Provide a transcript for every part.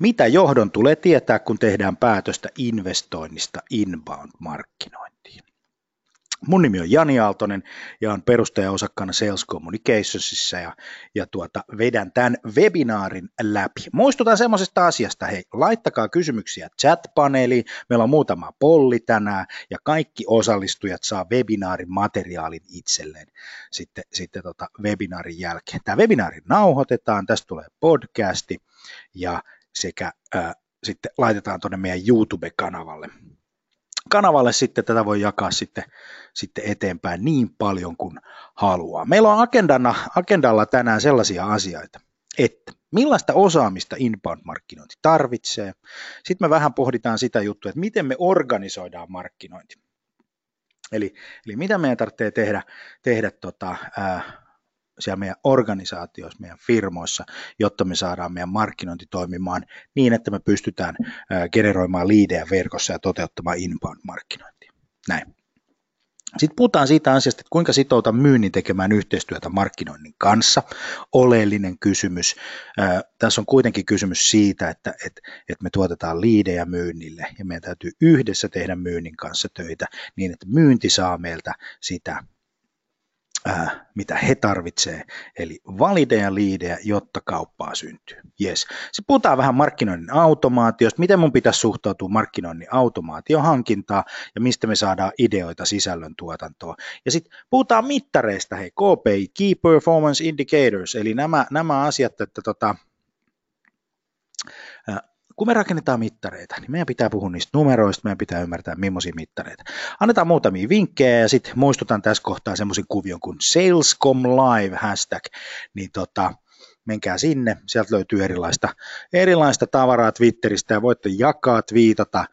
Mitä johdon tulee tietää, kun tehdään päätöstä investoinnista inbound-markkinointiin? Mun nimi on Jani Aaltonen ja on perustaja-osakkaana Sales Communicationsissa ja, ja tuota, vedän tämän webinaarin läpi. Muistutan semmoisesta asiasta, hei, laittakaa kysymyksiä chat-paneeliin, meillä on muutama polli tänään ja kaikki osallistujat saa webinaarin materiaalin itselleen sitten, sitten tota webinaarin jälkeen. Tämä webinaari nauhoitetaan, tästä tulee podcasti ja sekä äh, sitten laitetaan tuonne meidän YouTube-kanavalle kanavalle sitten tätä voi jakaa sitten, sitten eteenpäin niin paljon kuin haluaa. Meillä on agendana, agendalla tänään sellaisia asioita, että millaista osaamista inbound-markkinointi tarvitsee. Sitten me vähän pohditaan sitä juttua, että miten me organisoidaan markkinointi. Eli, eli mitä meidän tarvitsee tehdä, tehdä tota, ää, siellä meidän organisaatioissa, meidän firmoissa, jotta me saadaan meidän markkinointi toimimaan niin, että me pystytään generoimaan liidejä verkossa ja toteuttamaan inbound-markkinointia. Näin. Sitten puhutaan siitä asiasta, että kuinka sitouta myynnin tekemään yhteistyötä markkinoinnin kanssa. Oleellinen kysymys. Tässä on kuitenkin kysymys siitä, että, että, me tuotetaan liidejä myynnille ja meidän täytyy yhdessä tehdä myynnin kanssa töitä niin, että myynti saa meiltä sitä äh, mitä he tarvitsee, eli valideja liidejä, jotta kauppaa syntyy. Yes. Sitten puhutaan vähän markkinoinnin automaatiosta, miten mun pitäisi suhtautua markkinoinnin automaatiohankintaan ja mistä me saadaan ideoita sisällön tuotantoon. Ja sitten puhutaan mittareista, hei, KPI, Key Performance Indicators, eli nämä, nämä asiat, että tota, kun me rakennetaan mittareita, niin meidän pitää puhua niistä numeroista, meidän pitää ymmärtää millaisia mittareita. Annetaan muutamia vinkkejä ja sitten muistutan tässä kohtaa semmoisen kuvion kuin Salescom Live hashtag, niin tota, menkää sinne, sieltä löytyy erilaista, erilaista tavaraa Twitteristä ja voitte jakaa, viitata,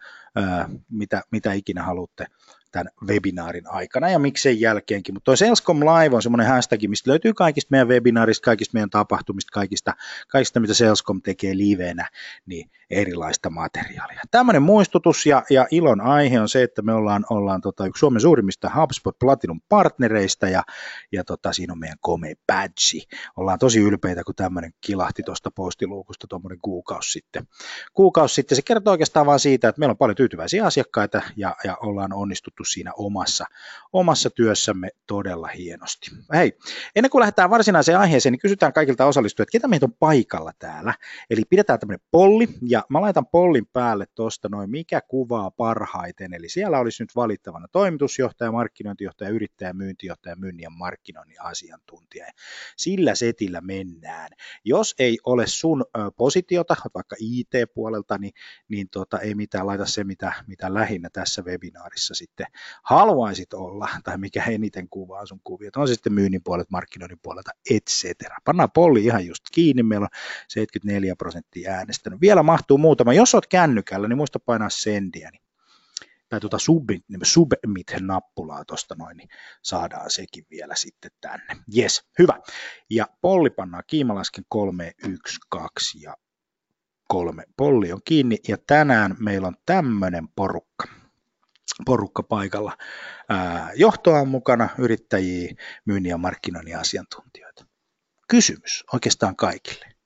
mitä, mitä ikinä haluatte tämän webinaarin aikana ja miksei jälkeenkin. Mutta toi Salescom Live on semmoinen hashtag, mistä löytyy kaikista meidän webinaarista, kaikista meidän tapahtumista, kaikista, kaikista mitä Salescom tekee liveenä, niin erilaista materiaalia. Tämmöinen muistutus ja, ja ilon aihe on se, että me ollaan, ollaan tota, yksi Suomen suurimmista HubSpot Platinum partnereista ja, ja tota, siinä on meidän komea badge. Ollaan tosi ylpeitä, kun tämmöinen kilahti tuosta postiluukusta tuommoinen kuukausi sitten. Kuukausi sitten se kertoo oikeastaan vain siitä, että meillä on paljon tyytyväisiä asiakkaita ja, ja ollaan onnistuttu siinä omassa, omassa työssämme todella hienosti. Hei, ennen kuin lähdetään varsinaiseen aiheeseen, niin kysytään kaikilta osallistujilta, ketä meitä on paikalla täällä. Eli pidetään tämmöinen polli ja mä laitan pollin päälle tuosta noin, mikä kuvaa parhaiten. Eli siellä olisi nyt valittavana toimitusjohtaja, markkinointijohtaja, yrittäjä, myyntijohtaja, myynnin ja markkinoinnin asiantuntija. Sillä setillä mennään. Jos ei ole sun positiota, vaikka IT-puolelta, niin, niin tota, ei mitään, laita se, mitä, mitä lähinnä tässä webinaarissa sitten haluaisit olla, tai mikä eniten kuvaa sun kuvia. On se sitten myynnin puolelta, markkinoinnin puolelta, et cetera. Pannaan polli ihan just kiinni, meillä on 74 prosenttia äänestänyt. Vielä mahtuu muutama. Jos olet kännykällä, niin muista painaa sendiä, niin tai tuota submit, niin submit-nappulaa tuosta noin, niin saadaan sekin vielä sitten tänne. Yes, hyvä. Ja polli pannaan kiimalasken 3, 1, 2 ja 3. Polli on kiinni ja tänään meillä on tämmöinen porukka porukka paikalla. Johtoa on mukana, yrittäjiä, myynnin ja markkinoinnin asiantuntijoita. Kysymys oikeastaan kaikille.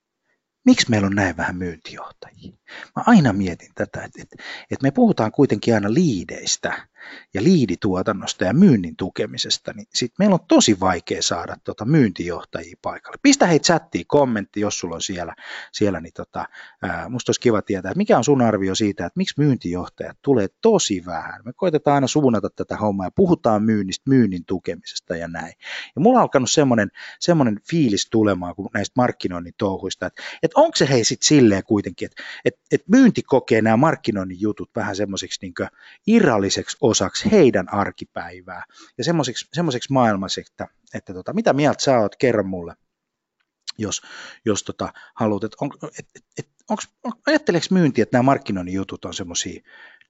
Miksi meillä on näin vähän myyntijohtajia? Mä aina mietin tätä, että, että, että me puhutaan kuitenkin aina liideistä, ja liidituotannosta ja myynnin tukemisesta, niin sit meillä on tosi vaikea saada tota myyntijohtajia paikalle. Pistä hei chattiin kommentti, jos sulla on siellä, siellä niin tota, ää, musta olisi kiva tietää, että mikä on sun arvio siitä, että miksi myyntijohtajat tulee tosi vähän. Me koitetaan aina suunnata tätä hommaa ja puhutaan myynnistä, myynnin tukemisesta ja näin. Ja mulla on alkanut semmoinen, semmoinen fiilis tulemaan kuin näistä markkinoinnin touhuista, että, että onko se hei sitten silleen kuitenkin, että, että, että myynti kokee nämä markkinoinnin jutut vähän semmoiseksi niin irralliseksi osaksi heidän arkipäivää ja semmoiseksi, semmoiseksi maailmaksi, että, että tota, mitä mieltä sä oot, kerro mulle, jos, jos tota, haluat, että on, et, et, et, onks, on, ajatteleeko myynti, että nämä markkinoinnin jutut on semmoisia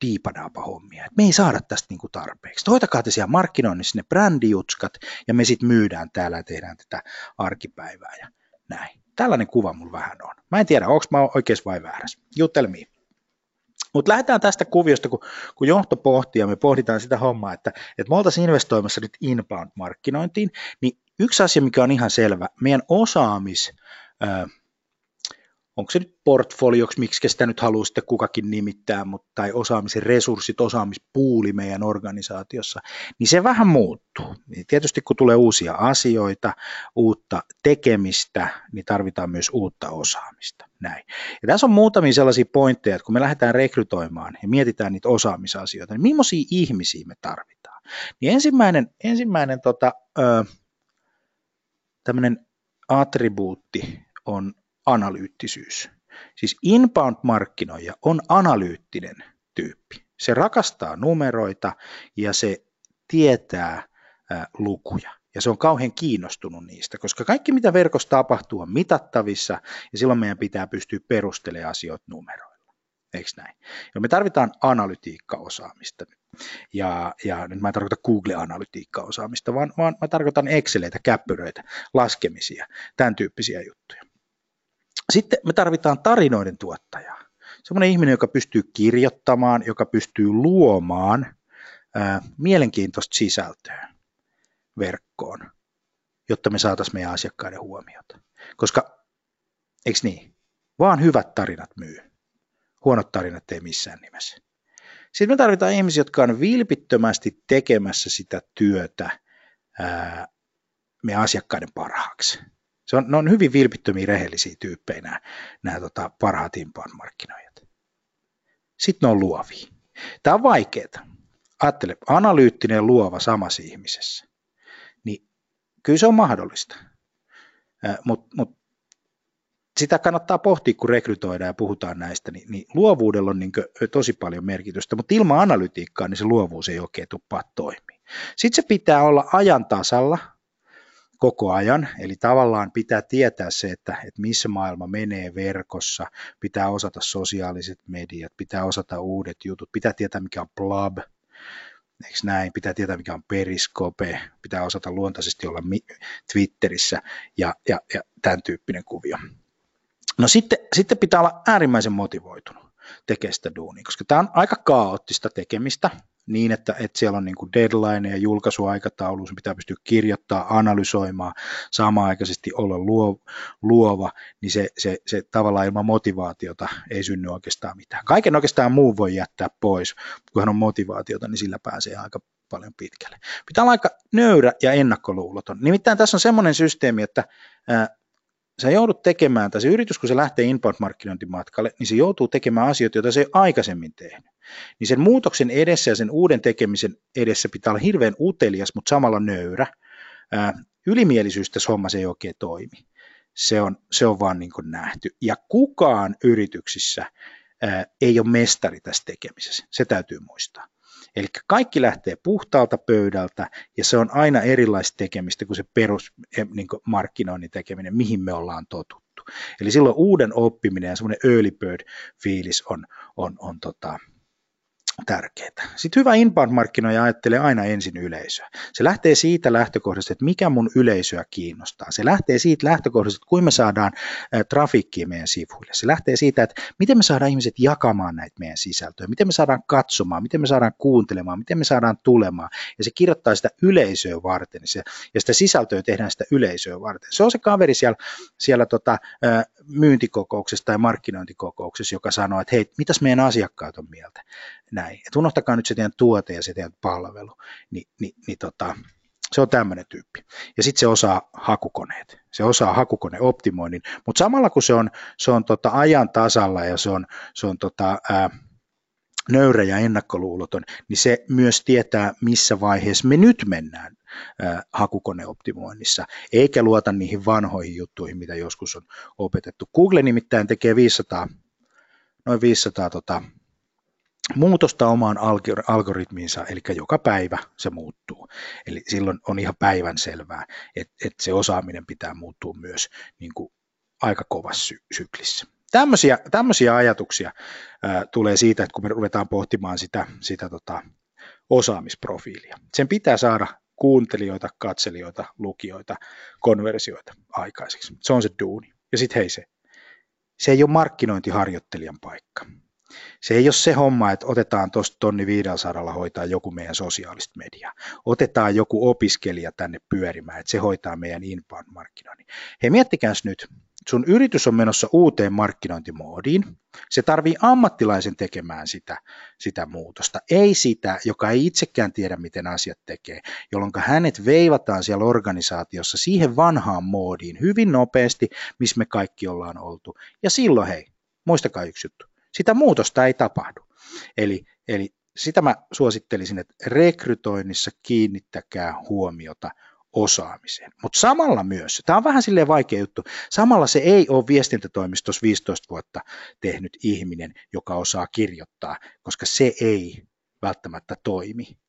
diipadaapa hommia, että me ei saada tästä niinku tarpeeksi. Hoitakaa te siellä markkinoinnissa ne brändijutskat ja me sitten myydään täällä ja tehdään tätä arkipäivää ja näin. Tällainen kuva mulla vähän on. Mä en tiedä, onko mä oikeassa vai väärässä. Juttelmiin. Mutta lähdetään tästä kuviosta, kun, kun johto pohtii ja me pohditaan sitä hommaa, että, että me oltaisiin investoimassa nyt inbound-markkinointiin, niin yksi asia, mikä on ihan selvä, meidän osaamis, onko se nyt portfolioksi, miksi sitä nyt haluaa sitten kukakin nimittää, mutta, tai osaamisen resurssit, osaamispuuli meidän organisaatiossa, niin se vähän muuttuu. Niin tietysti kun tulee uusia asioita, uutta tekemistä, niin tarvitaan myös uutta osaamista. Näin. Ja tässä on muutamia sellaisia pointteja, että kun me lähdetään rekrytoimaan ja mietitään niitä osaamisasioita, niin millaisia ihmisiä me tarvitaan. Niin ensimmäinen, ensimmäinen tota, ö, tämmöinen attribuutti on analyyttisyys. Siis inbound-markkinoija on analyyttinen tyyppi. Se rakastaa numeroita ja se tietää ää, lukuja. Ja se on kauhean kiinnostunut niistä, koska kaikki mitä verkossa tapahtuu on mitattavissa ja silloin meidän pitää pystyä perustelemaan asioita numeroilla. Eikö näin? Ja me tarvitaan analytiikkaosaamista. Ja, ja nyt mä en tarkoita Google-analytiikkaosaamista, vaan, vaan mä tarkoitan Exceleitä, käppyröitä, laskemisia, tämän tyyppisiä juttuja. Sitten me tarvitaan tarinoiden tuottajaa. Sellainen ihminen, joka pystyy kirjoittamaan, joka pystyy luomaan ää, mielenkiintoista sisältöä verkkoon, jotta me saataisiin meidän asiakkaiden huomiota. Koska, eikö niin, vaan hyvät tarinat myy. Huonot tarinat ei missään nimessä. Sitten me tarvitaan ihmisiä, jotka on vilpittömästi tekemässä sitä työtä ää, meidän asiakkaiden parhaaksi. Se on, ne on hyvin vilpittömiä, rehellisiä tyyppejä nämä, nämä tota, parhaat inbound markkinoijat. Sitten ne on luovia. Tämä on vaikeaa. Ajattele, analyyttinen luova samassa ihmisessä. Niin kyllä se on mahdollista. Mutta mut, sitä kannattaa pohtia, kun rekrytoidaan ja puhutaan näistä, niin, niin luovuudella on niin tosi paljon merkitystä, mutta ilman analytiikkaa niin se luovuus ei oikein tuppaa toimii. Sitten se pitää olla ajan tasalla koko ajan, eli tavallaan pitää tietää se, että, että missä maailma menee verkossa, pitää osata sosiaaliset mediat, pitää osata uudet jutut, pitää tietää mikä on blab, eikö näin, pitää tietää mikä on periskope, pitää osata luontaisesti olla Twitterissä ja, ja, ja tämän tyyppinen kuvio. No sitten, sitten pitää olla äärimmäisen motivoitunut tekemään sitä duunia, koska tämä on aika kaoottista tekemistä, niin, että, että siellä on niin kuin deadline ja julkaisuaikataulu, se pitää pystyä kirjoittamaan, analysoimaan, samaan aikaisesti olla luova, niin se, se, se tavallaan ilman motivaatiota ei synny oikeastaan mitään. Kaiken oikeastaan muu voi jättää pois, kun hän on motivaatiota, niin sillä pääsee aika paljon pitkälle. Pitää olla aika nöyrä ja ennakkoluuloton. Nimittäin tässä on semmoinen systeemi, että sä joudut tekemään, tai se yritys, kun se lähtee inbound-markkinointimatkalle, niin se joutuu tekemään asioita, joita se ei aikaisemmin tehnyt. Niin sen muutoksen edessä ja sen uuden tekemisen edessä pitää olla hirveän utelias, mutta samalla nöyrä. Ää, ylimielisyys tässä hommassa ei oikein toimi. Se on, se on vaan niin kuin nähty. Ja kukaan yrityksissä ää, ei ole mestari tässä tekemisessä. Se täytyy muistaa. Eli kaikki lähtee puhtaalta pöydältä ja se on aina erilaista tekemistä kuin se perus niin kuin markkinoinnin tekeminen, mihin me ollaan totuttu. Eli silloin uuden oppiminen ja semmoinen early bird fiilis on, on, on tota, tärkeää. Sitten hyvä inbound-markkinoija ajattelee aina ensin yleisöä. Se lähtee siitä lähtökohdasta, että mikä mun yleisöä kiinnostaa. Se lähtee siitä lähtökohdasta, että kuinka me saadaan trafikkiä meidän sivuille. Se lähtee siitä, että miten me saadaan ihmiset jakamaan näitä meidän sisältöjä, miten me saadaan katsomaan, miten me saadaan kuuntelemaan, miten me saadaan tulemaan. Ja se kirjoittaa sitä yleisöä varten ja sitä sisältöä tehdään sitä yleisöä varten. Se on se kaveri siellä, siellä tota, myyntikokouksessa tai markkinointikokouksessa, joka sanoo, että hei, mitäs meidän asiakkaat on mieltä näin. Et unohtakaa nyt se teidän tuote ja se teidän palvelu. Ni, niin, niin tota, se on tämmöinen tyyppi. Ja sitten se osaa hakukoneet. Se osaa hakukoneoptimoinnin, mutta samalla kun se on, se on tota ajan tasalla ja se on, se on tota, ää, nöyrä ja ennakkoluuloton, niin se myös tietää, missä vaiheessa me nyt mennään ää, hakukoneoptimoinnissa, eikä luota niihin vanhoihin juttuihin, mitä joskus on opetettu. Google nimittäin tekee 500, noin 500 tota, muutosta omaan algoritmiinsa, eli joka päivä se muuttuu. Eli silloin on ihan päivän selvää, että, että se osaaminen pitää muuttua myös niin kuin aika kovassa sy- syklissä. Tämmöisiä, tämmöisiä ajatuksia ää, tulee siitä, että kun me ruvetaan pohtimaan sitä, sitä tota, osaamisprofiilia. Sen pitää saada kuuntelijoita, katselijoita, lukijoita, konversioita aikaiseksi. Se on se duuni. Ja sitten hei se, se ei ole markkinointiharjoittelijan paikka. Se ei ole se homma, että otetaan tuosta tonni 500 hoitaa joku meidän sosiaalista mediaa. Otetaan joku opiskelija tänne pyörimään, että se hoitaa meidän inbound-markkinoinnin. Hei, miettikääs nyt, sun yritys on menossa uuteen markkinointimoodiin, se tarvii ammattilaisen tekemään sitä, sitä muutosta, ei sitä, joka ei itsekään tiedä, miten asiat tekee, jolloin hänet veivataan siellä organisaatiossa siihen vanhaan moodiin hyvin nopeasti, missä me kaikki ollaan oltu. Ja silloin hei, muistakaa yksi juttu, sitä muutosta ei tapahdu. Eli, eli sitä mä suosittelisin, että rekrytoinnissa kiinnittäkää huomiota osaamiseen. Mutta samalla myös, tämä on vähän silleen vaikea juttu, samalla se ei ole viestintätoimistossa 15 vuotta tehnyt ihminen, joka osaa kirjoittaa, koska se ei välttämättä toimi.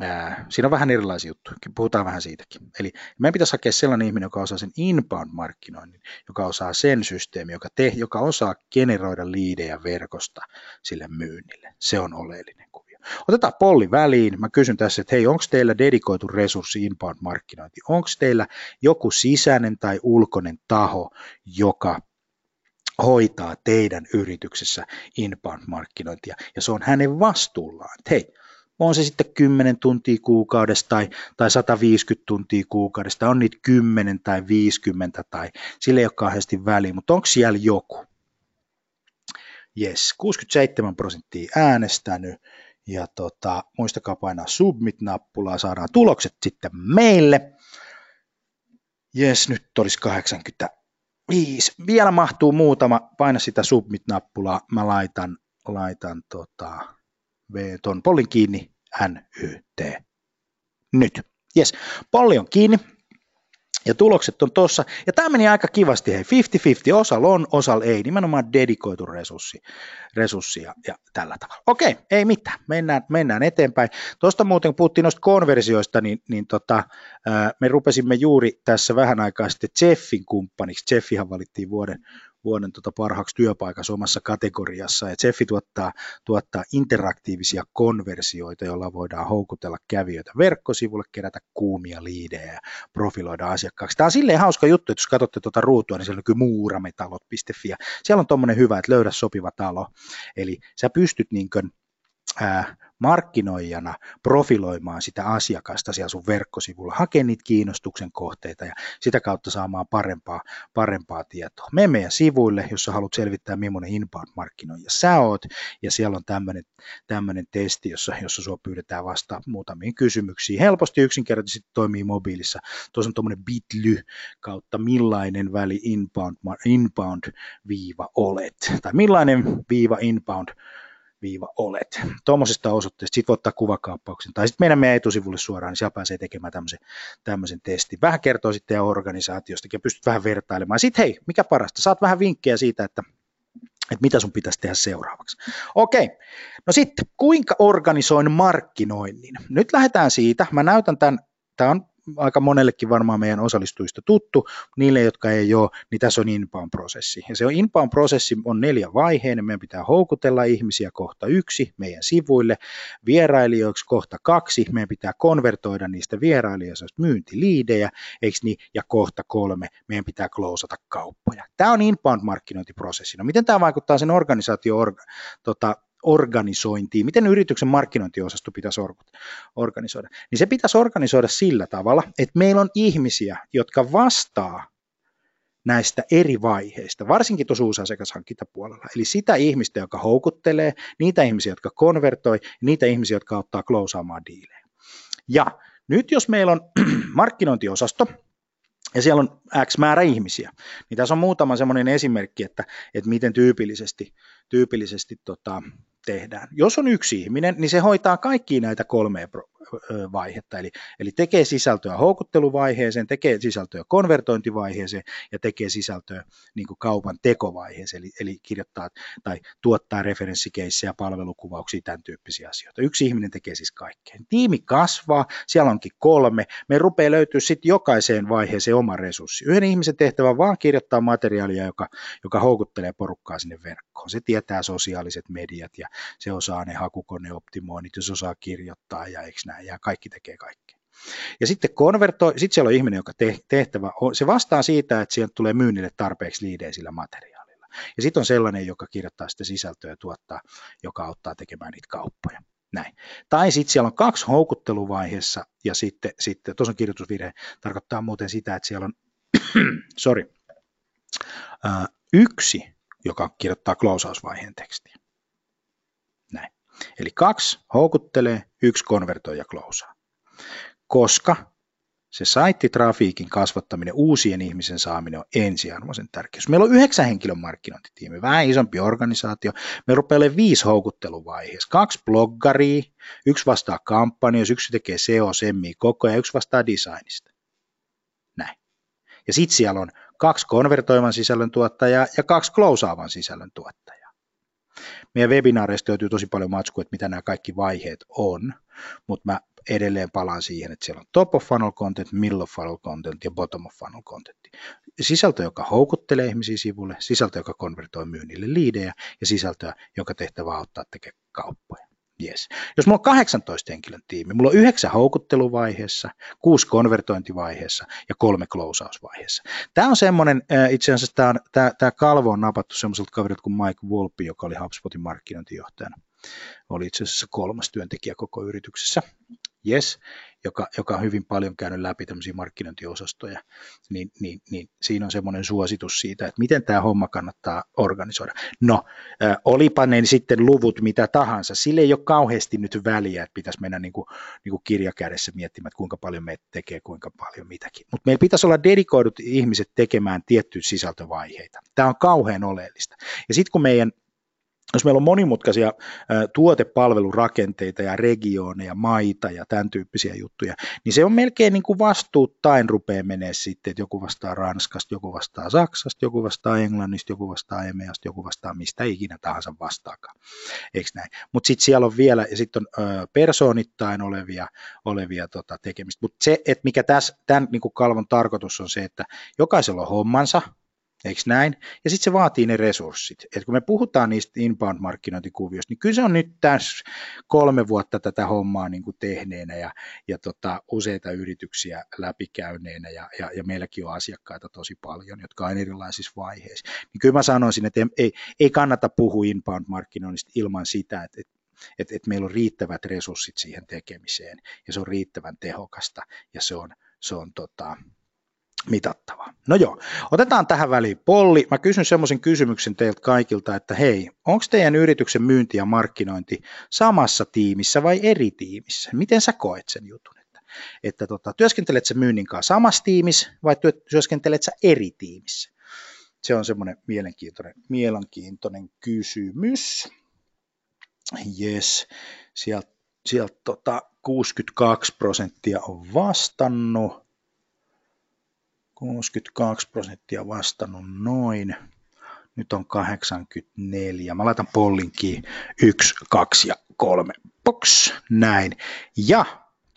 Ää, siinä on vähän erilaisia juttuja, puhutaan vähän siitäkin. Eli meidän pitäisi hakea sellainen ihminen, joka osaa sen inbound-markkinoinnin, joka osaa sen systeemi, joka, te, joka osaa generoida liidejä verkosta sille myynnille. Se on oleellinen kuvio. Otetaan polli väliin. Mä kysyn tässä, että hei, onko teillä dedikoitu resurssi inbound-markkinointi? Onko teillä joku sisäinen tai ulkoinen taho, joka hoitaa teidän yrityksessä inbound-markkinointia, ja se on hänen vastuullaan. hei, on se sitten 10 tuntia kuukaudessa tai, tai 150 tuntia kuukaudessa, on niitä 10 tai 50 tai sille ei ole kauheasti väliä, mutta onko siellä joku? Yes, 67 prosenttia äänestänyt ja tota, muistakaa painaa submit-nappulaa, saadaan tulokset sitten meille. Jes, nyt olisi 85. Vielä mahtuu muutama, paina sitä submit-nappulaa, mä laitan, laitan tota, tuon pollin kiinni, NYT. Nyt. Yes, polli on kiinni. Ja tulokset on tossa. Ja tämä meni aika kivasti, hei, 50-50, osalla on, osalla ei, nimenomaan dedikoitu resurssi, resurssi ja, ja tällä tavalla. Okei, ei mitään, mennään, mennään eteenpäin. Tuosta muuten, kun puhuttiin noista konversioista, niin, niin tota, me rupesimme juuri tässä vähän aikaa sitten Jeffin kumppaniksi. Jeffihan valittiin vuoden, vuoden tota parhaaksi työpaikassa omassa kategoriassa. Ja Jeffi tuottaa, tuottaa interaktiivisia konversioita, joilla voidaan houkutella kävijöitä verkkosivulle, kerätä kuumia liidejä ja profiloida asiakkaaksi. Tämä on silleen hauska juttu, että jos katsotte tuota ruutua, niin siellä näkyy muurametalot.fi. Siellä on tuommoinen hyvä, että löydä sopiva talo. Eli sä pystyt niin kuin, ää, markkinoijana profiloimaan sitä asiakasta siellä sun verkkosivulla, hakea niitä kiinnostuksen kohteita ja sitä kautta saamaan parempaa, parempaa tietoa. Mene meidän sivuille, jos sä haluat selvittää, millainen inbound-markkinoija sä oot, ja siellä on tämmöinen, testi, jossa, jossa sua pyydetään vasta muutamiin kysymyksiin. Helposti yksinkertaisesti toimii mobiilissa. Tuossa on tuommoinen bitly kautta millainen väli inbound, inbound-viiva olet, tai millainen viiva inbound viiva olet. Tuommoisesta osoitteesta sitten voi ottaa kuvakaappauksen, tai sitten meidän meidän etusivulle suoraan, niin siellä pääsee tekemään tämmöisen, tämmöisen testin. Vähän kertoo sitten ja organisaatiosta ja pystyt vähän vertailemaan. Sitten hei, mikä parasta, saat vähän vinkkejä siitä, että että mitä sun pitäisi tehdä seuraavaksi. Okei, no sitten kuinka organisoin markkinoinnin? Nyt lähdetään siitä, mä näytän tämän, tämä on aika monellekin varmaan meidän osallistujista tuttu, niille, jotka ei ole, niin tässä on inbound-prosessi. Ja se on inbound-prosessi on neljä vaiheinen, meidän pitää houkutella ihmisiä kohta yksi meidän sivuille, vierailijoiksi kohta kaksi, meidän pitää konvertoida niistä vierailijoista myyntiliidejä, eikö niin, ja kohta kolme, meidän pitää klousata kauppoja. Tämä on inbound-markkinointiprosessi. No miten tämä vaikuttaa sen organisaatio orga, tota, organisointiin, miten yrityksen markkinointiosasto pitäisi organisoida, niin se pitäisi organisoida sillä tavalla, että meillä on ihmisiä, jotka vastaa näistä eri vaiheista, varsinkin tuossa uusasiakashankintapuolella. Eli sitä ihmistä, joka houkuttelee, niitä ihmisiä, jotka konvertoi, niitä ihmisiä, jotka ottaa klousaamaan diilejä. Ja nyt jos meillä on markkinointiosasto, ja siellä on X määrä ihmisiä, niin tässä on muutama semmoinen esimerkki, että, että miten tyypillisesti, tyypillisesti tota, tehdään. Jos on yksi ihminen, niin se hoitaa kaikki näitä kolmea vaihetta, eli, eli tekee sisältöä houkutteluvaiheeseen, tekee sisältöä konvertointivaiheeseen ja tekee sisältöä niin kuin kaupan tekovaiheeseen, eli, eli kirjoittaa tai tuottaa referenssikeissejä, palvelukuvauksia, tämän tyyppisiä asioita. Yksi ihminen tekee siis kaikkea. Tiimi kasvaa, siellä onkin kolme, me rupeaa löytyä sitten jokaiseen vaiheeseen oma resurssi. Yhden ihmisen tehtävä on vaan kirjoittaa materiaalia, joka, joka houkuttelee porukkaa sinne verkkoon. Se tietää sosiaaliset mediat ja se osaa ne hakukoneoptimoinnit, jos osaa kirjoittaa ja eikö näin, ja kaikki tekee kaikkea. Ja sitten konvertoi, sitten siellä on ihminen, joka tehtävä, se vastaa siitä, että sieltä tulee myynnille tarpeeksi liidejä sillä materiaalilla. Ja sitten on sellainen, joka kirjoittaa sitä sisältöä ja tuottaa, joka auttaa tekemään niitä kauppoja. Näin. Tai sitten siellä on kaksi houkutteluvaiheessa ja sitten, sitten tuossa on kirjoitusvirhe, tarkoittaa muuten sitä, että siellä on, sorry, yksi, joka kirjoittaa klausausvaiheen tekstiä. Eli kaksi houkuttelee, yksi konvertoi ja klousaa. Koska se saittitrafiikin kasvattaminen, uusien ihmisen saaminen on ensiarvoisen tärkeä. Meillä on yhdeksän henkilön markkinointitiimi, vähän isompi organisaatio. Me rupeaa olemaan viisi houkutteluvaiheessa. Kaksi bloggaria, yksi vastaa kampanjoista, yksi tekee SEO, SEMI koko ajan, yksi vastaa designista. Näin. Ja sitten siellä on kaksi konvertoivan sisällön tuottajaa ja kaksi klousaavan sisällön tuottajaa. Meidän webinaareista löytyy tosi paljon matskua, että mitä nämä kaikki vaiheet on, mutta mä edelleen palaan siihen, että siellä on top of funnel content, middle of funnel content ja bottom of funnel content. Sisältö, joka houkuttelee ihmisiä sivulle, sisältö, joka konvertoi myynnille liidejä ja sisältöä, joka tehtävä auttaa tekemään kauppoja. Yes. Jos mulla on 18 henkilön tiimi, mulla on yhdeksän houkutteluvaiheessa, kuusi konvertointivaiheessa ja kolme klousausvaiheessa. Tämä on semmoinen, itse asiassa tämä, tämä, tämä kalvo on napattu semmoiselta kaverilta kuin Mike Wolpi, joka oli HubSpotin markkinointijohtajana. Oli itse asiassa kolmas työntekijä koko yrityksessä yes, joka, joka on hyvin paljon käynyt läpi tämmöisiä markkinointiosastoja, niin, niin, niin siinä on semmoinen suositus siitä, että miten tämä homma kannattaa organisoida. No, äh, olipa ne sitten luvut mitä tahansa, sille ei ole kauheasti nyt väliä, että pitäisi mennä niin kuin, niin kuin kirjakädessä miettimään, että kuinka paljon me tekee, kuinka paljon mitäkin. Mutta meillä pitäisi olla dedikoidut ihmiset tekemään tiettyjä sisältövaiheita. Tämä on kauhean oleellista. Ja sitten kun meidän jos meillä on monimutkaisia tuotepalvelurakenteita ja regioneja, maita ja tämän tyyppisiä juttuja, niin se on melkein niin kuin vastuuttain rupeaa menee sitten, että joku vastaa Ranskasta, joku vastaa Saksasta, joku vastaa Englannista, joku vastaa EMEAsta, joku vastaa mistä ikinä tahansa vastaakaan. Eikö näin? Mutta sitten siellä on vielä, ja sitten on persoonittain olevia, olevia tota, tekemistä. Mutta se, että mikä tässä, tämän niin kuin kalvon tarkoitus on se, että jokaisella on hommansa, Eikö näin? Ja sitten se vaatii ne resurssit. Et kun me puhutaan niistä inbound-markkinointikuvioista, niin kyllä se on nyt tässä kolme vuotta tätä hommaa niin kuin tehneenä ja, ja tota, useita yrityksiä läpikäyneenä ja, ja, ja meilläkin on asiakkaita tosi paljon, jotka on erilaisissa vaiheissa. Niin kyllä mä sanoisin, että ei, ei kannata puhua inbound-markkinoinnista ilman sitä, että, että että, että meillä on riittävät resurssit siihen tekemiseen ja se on riittävän tehokasta ja se on, se on tota, mitattava. No joo, otetaan tähän väliin polli. Mä kysyn semmoisen kysymyksen teiltä kaikilta, että hei, onko teidän yrityksen myynti ja markkinointi samassa tiimissä vai eri tiimissä? Miten sä koet sen jutun? Että, että tota, työskentelet sä myynnin kanssa samassa tiimissä vai työskentelet sä eri tiimissä? Se on semmoinen mielenkiintoinen, mielenkiintoinen kysymys. Yes, sieltä sielt, tota, 62 prosenttia on vastannut. 62 prosenttia vastannut noin. Nyt on 84. Mä laitan pollinkiin 1, 2 ja 3. Box. Näin. Ja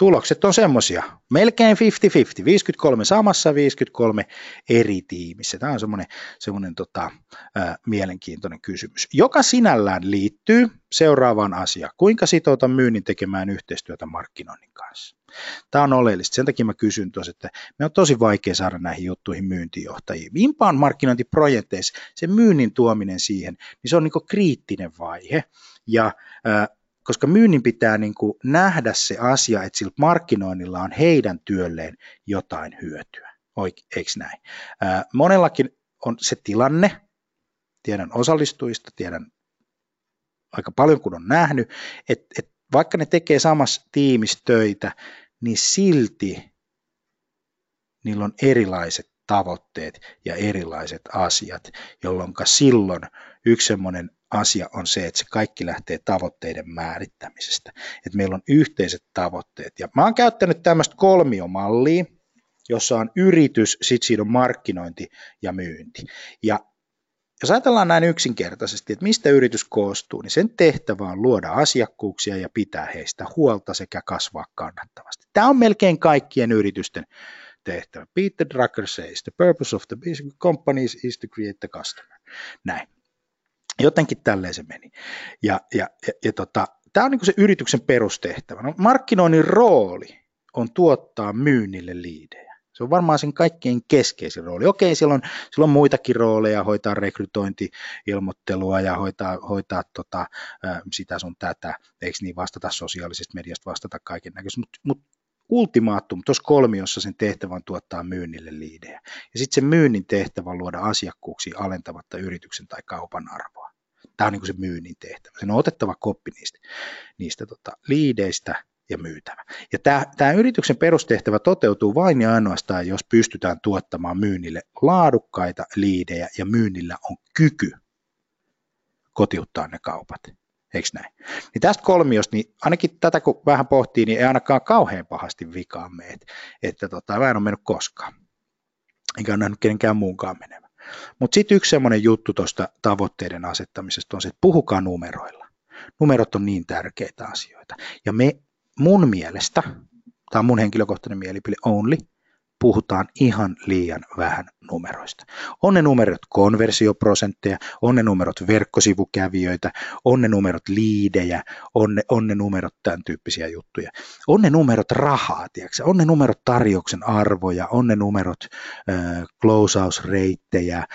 tulokset on semmoisia, melkein 50-50, 53 samassa, 53 eri tiimissä. Tämä on semmoinen, semmoinen tota, ää, mielenkiintoinen kysymys, joka sinällään liittyy seuraavaan asiaan. Kuinka sitouta myynnin tekemään yhteistyötä markkinoinnin kanssa? Tämä on oleellista. Sen takia mä kysyn tuossa, että me on tosi vaikea saada näihin juttuihin myyntijohtajiin. Inbound markkinointiprojekteissa se myynnin tuominen siihen, niin se on niin kriittinen vaihe. Ja ää, myynnin pitää niin kuin nähdä se asia, että sillä markkinoinnilla on heidän työlleen jotain hyötyä. Eikö näin? Monellakin on se tilanne, tiedän osallistujista, tiedän aika paljon kun on nähnyt, että, että vaikka ne tekee samassa tiimissä töitä, niin silti niillä on erilaiset tavoitteet ja erilaiset asiat, jolloin silloin yksi semmoinen asia on se, että se kaikki lähtee tavoitteiden määrittämisestä. Että meillä on yhteiset tavoitteet. Ja mä oon käyttänyt tämmöistä kolmiomallia, jossa on yritys, sitten siinä on markkinointi ja myynti. Ja jos ajatellaan näin yksinkertaisesti, että mistä yritys koostuu, niin sen tehtävä on luoda asiakkuuksia ja pitää heistä huolta sekä kasvaa kannattavasti. Tämä on melkein kaikkien yritysten tehtävä. Peter Drucker says, the purpose of the companies is to create the customer. Näin. Jotenkin tälleen se meni. Ja, ja, ja, ja tota, tämä on niin se yrityksen perustehtävä. No, markkinoinnin rooli on tuottaa myynnille liidejä. Se on varmaan sen kaikkein keskeisin rooli. Okei, siellä on, siellä on muitakin rooleja, hoitaa rekrytointi-ilmoittelua ja hoitaa, hoitaa tota, sitä sun tätä, eikö niin vastata sosiaalisesta mediasta, vastata kaiken näköistä, mutta mut ultimaattum, tuossa kolmiossa sen tehtävä on tuottaa myynnille liidejä. Ja sitten se myynnin tehtävä on luoda asiakkuuksiin alentavatta yrityksen tai kaupan arvoa. Tämä on niin se myynnin tehtävä. Sen on otettava koppi niistä, niistä tota, liideistä ja myytävä. Ja tämä, tämä yrityksen perustehtävä toteutuu vain ja ainoastaan, jos pystytään tuottamaan myynnille laadukkaita liidejä ja myynnillä on kyky kotiuttaa ne kaupat. Eikö näin? Niin tästä kolmiosta, niin ainakin tätä kun vähän pohtii, niin ei ainakaan kauhean pahasti vikaan me, että, että tota, mä en ole mennyt koskaan. Enkä ole nähnyt kenenkään muunkaan menevä. Mutta sitten yksi semmoinen juttu tuosta tavoitteiden asettamisesta on se, että puhukaa numeroilla. Numerot on niin tärkeitä asioita. Ja me mun mielestä, tämä on mun henkilökohtainen mielipide only, puhutaan ihan liian vähän numeroista. On ne numerot konversioprosentteja, on ne numerot verkkosivukävijöitä, on ne numerot liidejä, on ne, on ne numerot tämän tyyppisiä juttuja. On ne numerot rahaa, tiedätkö? on ne numerot tarjouksen arvoja, on ne numerot äh, closeausreittejä, äh,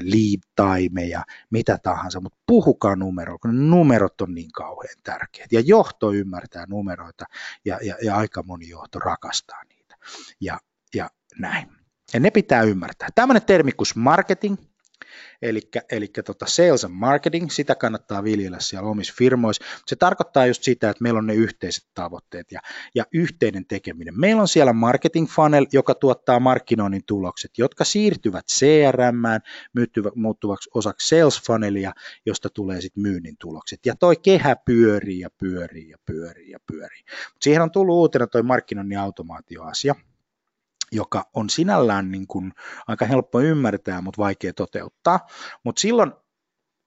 lead timeja, mitä tahansa, mutta puhukaa numeroilla, kun numerot on niin kauhean tärkeät. Ja johto ymmärtää numeroita ja, ja, ja aika moni johto rakastaa niitä. Ja ja näin. Ja ne pitää ymmärtää. Tämmöinen termi kuin marketing, eli, tota sales and marketing, sitä kannattaa viljellä siellä omissa firmoissa. Se tarkoittaa just sitä, että meillä on ne yhteiset tavoitteet ja, ja yhteinen tekeminen. Meillä on siellä marketing funnel, joka tuottaa markkinoinnin tulokset, jotka siirtyvät CRM, muuttuvaksi osaksi sales funnelia, josta tulee sitten myynnin tulokset. Ja toi kehä pyörii ja pyörii ja pyörii ja pyörii. Mut siihen on tullut uutena toi markkinoinnin automaatioasia joka on sinällään niin kuin aika helppo ymmärtää, mutta vaikea toteuttaa. Mutta silloin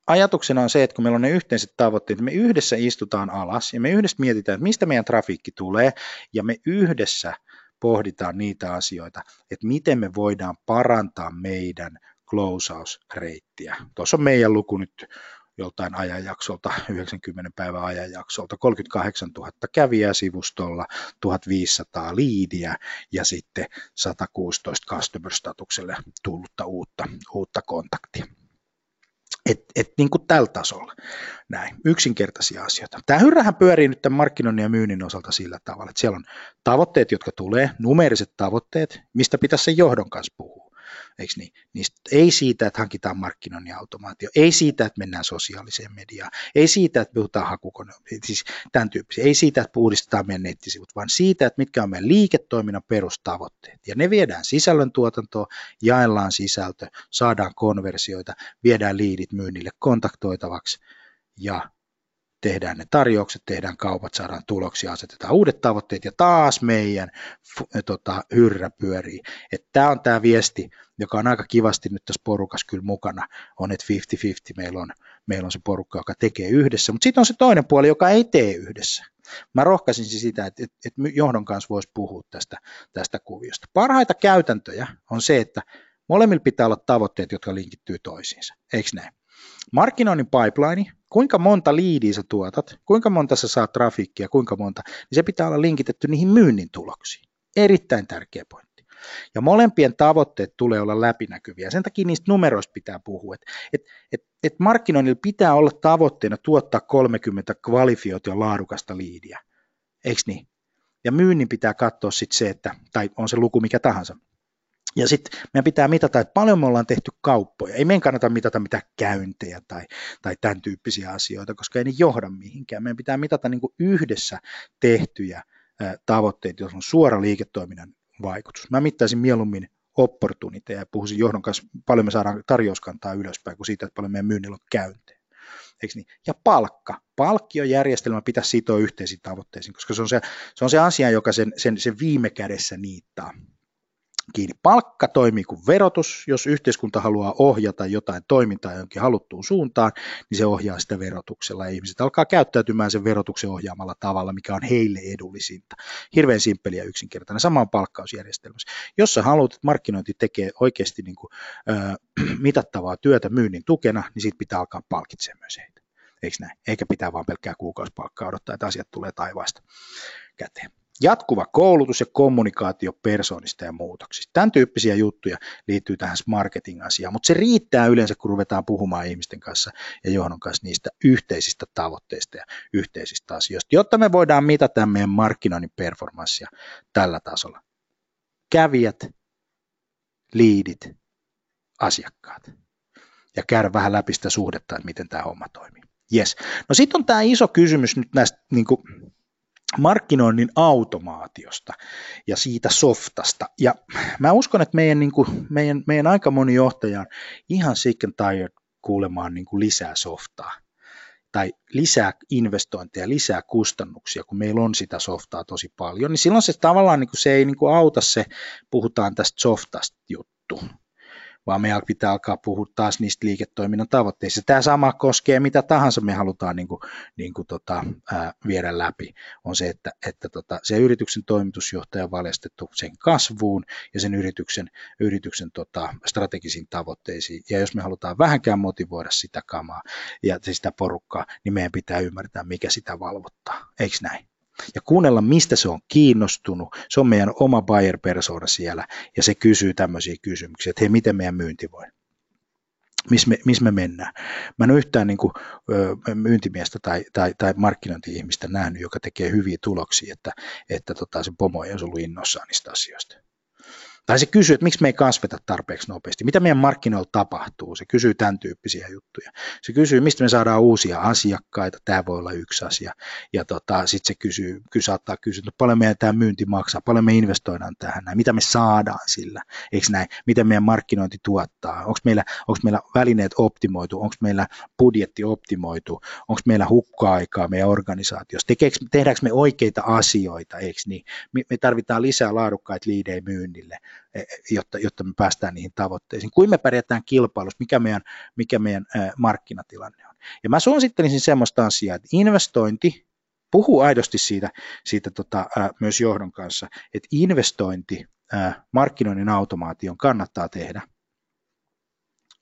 ajatuksena on se, että kun meillä on ne yhteiset tavoitteet, me yhdessä istutaan alas ja me yhdessä mietitään, että mistä meidän trafiikki tulee ja me yhdessä pohditaan niitä asioita, että miten me voidaan parantaa meidän closeausreittiä. Tuossa on meidän luku nyt joltain ajanjaksolta, 90 päivän ajanjaksolta, 38 000 kävijää sivustolla, 1500 liidiä ja sitten 116 customer-statukselle tullutta uutta, uutta kontaktia. Et, et niin kuin tällä tasolla. Näin, yksinkertaisia asioita. Tämä hyrrähän pyörii nyt tämän markkinoinnin ja myynnin osalta sillä tavalla, että siellä on tavoitteet, jotka tulee, numeeriset tavoitteet, mistä pitäisi sen johdon kanssa puhua eikö niin? niin ei siitä, että hankitaan markkinoinnin automaatio, ei siitä, että mennään sosiaaliseen mediaan, ei siitä, että puhutaan hakukone, siis tämän tyyppisiä, ei siitä, että uudistetaan meidän nettisivut, vaan siitä, että mitkä on meidän liiketoiminnan perustavoitteet. Ja ne viedään sisällöntuotantoon, jaellaan sisältö, saadaan konversioita, viedään liidit myynnille kontaktoitavaksi ja tehdään ne tarjoukset, tehdään kaupat, saadaan tuloksia, asetetaan uudet tavoitteet ja taas meidän tota, hyrrä pyörii. Tämä on tämä viesti, joka on aika kivasti nyt tässä porukassa kyllä mukana, on että 50-50 meillä on, meillä on se porukka, joka tekee yhdessä, mutta sitten on se toinen puoli, joka ei tee yhdessä. Mä rohkaisin sitä, että, että, että johdon kanssa voisi puhua tästä, tästä kuviosta. Parhaita käytäntöjä on se, että molemmilla pitää olla tavoitteet, jotka linkittyy toisiinsa, eikö näin? Markkinoinnin pipeline, kuinka monta liidiä sä tuotat, kuinka monta sä saat trafiikkia, kuinka monta, niin se pitää olla linkitetty niihin myynnin tuloksiin. Erittäin tärkeä pointti. Ja molempien tavoitteet tulee olla läpinäkyviä. Sen takia niistä numeroista pitää puhua. Et, et, et, et markkinoinnilla pitää olla tavoitteena tuottaa 30 kvalifioitua laadukasta liidiä. Eikö niin? Ja myynnin pitää katsoa sitten se, että, tai on se luku mikä tahansa, ja sitten meidän pitää mitata, että paljon me ollaan tehty kauppoja. Ei meidän kannata mitata mitään käyntejä tai, tai tämän tyyppisiä asioita, koska ei ne johda mihinkään. Meidän pitää mitata niin yhdessä tehtyjä tavoitteita, jos on suora liiketoiminnan vaikutus. Mä mittaisin mieluummin opportuniteja ja puhuisin johdon kanssa, paljon me saadaan tarjouskantaa ylöspäin kuin siitä, että paljon meidän myynnillä on käyntejä. niin? Ja palkka. Palkkiojärjestelmä pitäisi sitoa yhteisiin tavoitteisiin, koska se on se, se, on se asia, joka sen, sen, sen viime kädessä niittaa kiinni. Palkka toimii kuin verotus. Jos yhteiskunta haluaa ohjata jotain toimintaa jonkin haluttuun suuntaan, niin se ohjaa sitä verotuksella. Ihmiset alkaa käyttäytymään sen verotuksen ohjaamalla tavalla, mikä on heille edullisinta. Hirveän simppeliä ja yksinkertainen. Sama on palkkausjärjestelmässä. Jos sä haluat, että markkinointi tekee oikeasti niin kuin, äh, mitattavaa työtä myynnin tukena, niin siitä pitää alkaa palkitsemaan myös heitä. Eikö näin? Eikä pitää vaan pelkkää kuukausipalkkaa odottaa, että asiat tulee taivaasta käteen. Jatkuva koulutus ja kommunikaatio persoonista ja muutoksista. Tämän tyyppisiä juttuja liittyy tähän marketing-asiaan, mutta se riittää yleensä, kun ruvetaan puhumaan ihmisten kanssa ja johdon kanssa niistä yhteisistä tavoitteista ja yhteisistä asioista, jotta me voidaan mitata meidän markkinoinnin performanssia tällä tasolla. Kävijät, liidit, asiakkaat. Ja käydä vähän läpi sitä suhdetta, että miten tämä homma toimii. Yes. No sitten on tämä iso kysymys nyt näistä niin kuin, markkinoinnin automaatiosta ja siitä softasta. Ja mä uskon, että meidän, niin kuin, meidän, meidän aika moni johtaja on ihan sick and tired kuulemaan niin kuin lisää softaa tai lisää investointeja, lisää kustannuksia, kun meillä on sitä softaa tosi paljon, niin silloin se tavallaan niin kuin se ei niin kuin auta se, puhutaan tästä softasta juttu, vaan meidän pitää alkaa puhua taas niistä liiketoiminnan tavoitteista. Tämä sama koskee mitä tahansa me halutaan niin kuin, niin kuin tota, ää, viedä läpi, on se, että, että tota, se yrityksen toimitusjohtaja on valjastettu sen kasvuun ja sen yrityksen, yrityksen tota, strategisiin tavoitteisiin. Ja jos me halutaan vähänkään motivoida sitä kamaa ja sitä porukkaa, niin meidän pitää ymmärtää, mikä sitä valvottaa. Eikö näin? Ja kuunnella, mistä se on kiinnostunut. Se on meidän oma buyer persona siellä ja se kysyy tämmöisiä kysymyksiä, että hei, miten meidän myynti voi? Missä me, miss me mennään? Mä en ole yhtään niin kuin, myyntimiestä tai, tai, tai markkinointi-ihmistä nähnyt, joka tekee hyviä tuloksia, että, että tota, se pomo ei olisi ollut innossaan niistä asioista. Tai se kysyy, että miksi me ei kasveta tarpeeksi nopeasti, mitä meidän markkinoilla tapahtuu, se kysyy tämän tyyppisiä juttuja. Se kysyy, mistä me saadaan uusia asiakkaita, tämä voi olla yksi asia. Ja tota, sitten se kysyy, ky saattaa kysyä, että paljon meidän tämä myynti maksaa, paljon me investoidaan tähän, näin, mitä me saadaan sillä, eikö näin, miten meidän markkinointi tuottaa, onko meillä, onko meillä välineet optimoitu, onko meillä budjetti optimoitu, onko meillä hukka-aikaa meidän organisaatiossa, Tekeekö, tehdäänkö me oikeita asioita, eikö niin, me, tarvitaan lisää laadukkaita liidejä myynnille, jotta, jotta me päästään niihin tavoitteisiin. Kuin me pärjätään kilpailussa, mikä meidän, mikä meidän markkinatilanne on. Ja mä suosittelisin semmoista asiaa, että investointi, puhuu aidosti siitä, siitä tota, myös johdon kanssa, että investointi markkinoinnin automaation kannattaa tehdä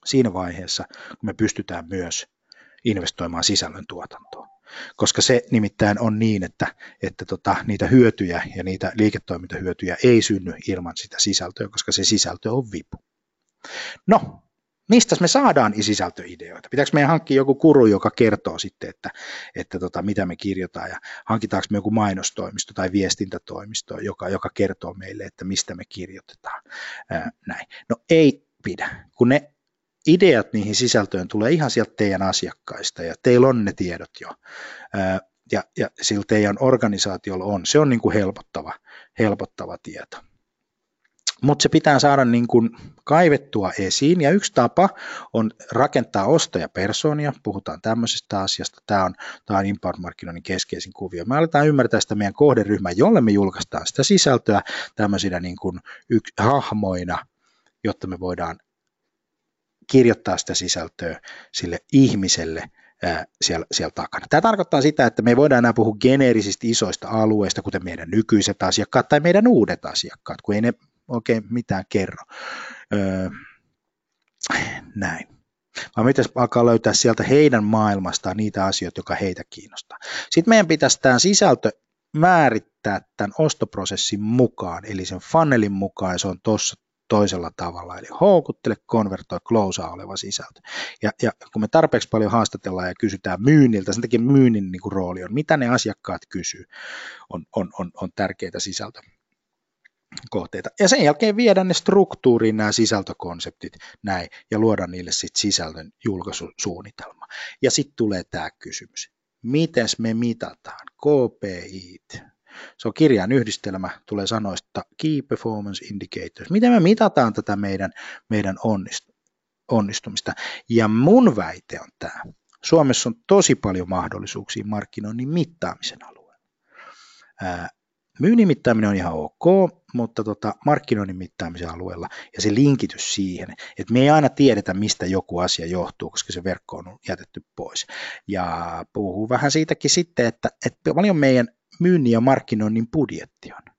siinä vaiheessa, kun me pystytään myös investoimaan sisällön tuotantoon koska se nimittäin on niin, että, että tota, niitä hyötyjä ja niitä liiketoimintahyötyjä ei synny ilman sitä sisältöä, koska se sisältö on vipu. No, mistä me saadaan sisältöideoita? Pitääkö meidän hankkia joku kuru, joka kertoo sitten, että, että tota, mitä me kirjoitetaan ja hankitaanko me joku mainostoimisto tai viestintätoimisto, joka, joka kertoo meille, että mistä me kirjoitetaan. Ää, näin. No ei pidä, kun ne ideat niihin sisältöön tulee ihan sieltä teidän asiakkaista ja teillä on ne tiedot jo. Ja, ja sillä teidän organisaatiolla on. Se on niin kuin helpottava, helpottava tieto. Mutta se pitää saada niin kuin kaivettua esiin, ja yksi tapa on rakentaa ostajapersoonia, puhutaan tämmöisestä asiasta, tämä on, tämä on inbound-markkinoinnin keskeisin kuvio. Me aletaan ymmärtää sitä meidän kohderyhmää, jolle me julkaistaan sitä sisältöä tämmöisinä niin kuin yks, hahmoina, jotta me voidaan kirjoittaa sitä sisältöä sille ihmiselle siellä, siellä takana. Tämä tarkoittaa sitä, että me ei voida enää puhua geneerisistä isoista alueista, kuten meidän nykyiset asiakkaat tai meidän uudet asiakkaat, kun ei ne oikein mitään kerro. Öö, näin. Vaan pitäisi alkaa löytää sieltä heidän maailmastaan niitä asioita, jotka heitä kiinnostaa. Sitten meidän pitäisi tämä sisältö määrittää tämän ostoprosessin mukaan, eli sen funnelin mukaan, ja se on tuossa toisella tavalla, eli houkuttele, konvertoi, closea oleva sisältö. Ja, ja kun me tarpeeksi paljon haastatellaan ja kysytään myynniltä, sen takia myynnin niin kuin, rooli on, mitä ne asiakkaat kysyy, on, on, on, on tärkeitä sisältö kohteita. Ja sen jälkeen viedä ne struktuuriin nämä sisältökonseptit näin ja luoda niille sitten sisällön julkaisusuunnitelma. Ja sitten tulee tämä kysymys. Miten me mitataan KPI, se on kirjan yhdistelmä, tulee sanoista Key Performance Indicators. Miten me mitataan tätä meidän, meidän onnistumista? Ja mun väite on tämä. Suomessa on tosi paljon mahdollisuuksia markkinoinnin mittaamisen alueella. myynnin mittaaminen on ihan ok, mutta tota, markkinoinnin mittaamisen alueella ja se linkitys siihen, että me ei aina tiedetä, mistä joku asia johtuu, koska se verkko on jätetty pois. Ja puhuu vähän siitäkin sitten, että, että paljon meidän myynnin ja markkinoinnin budjetti on.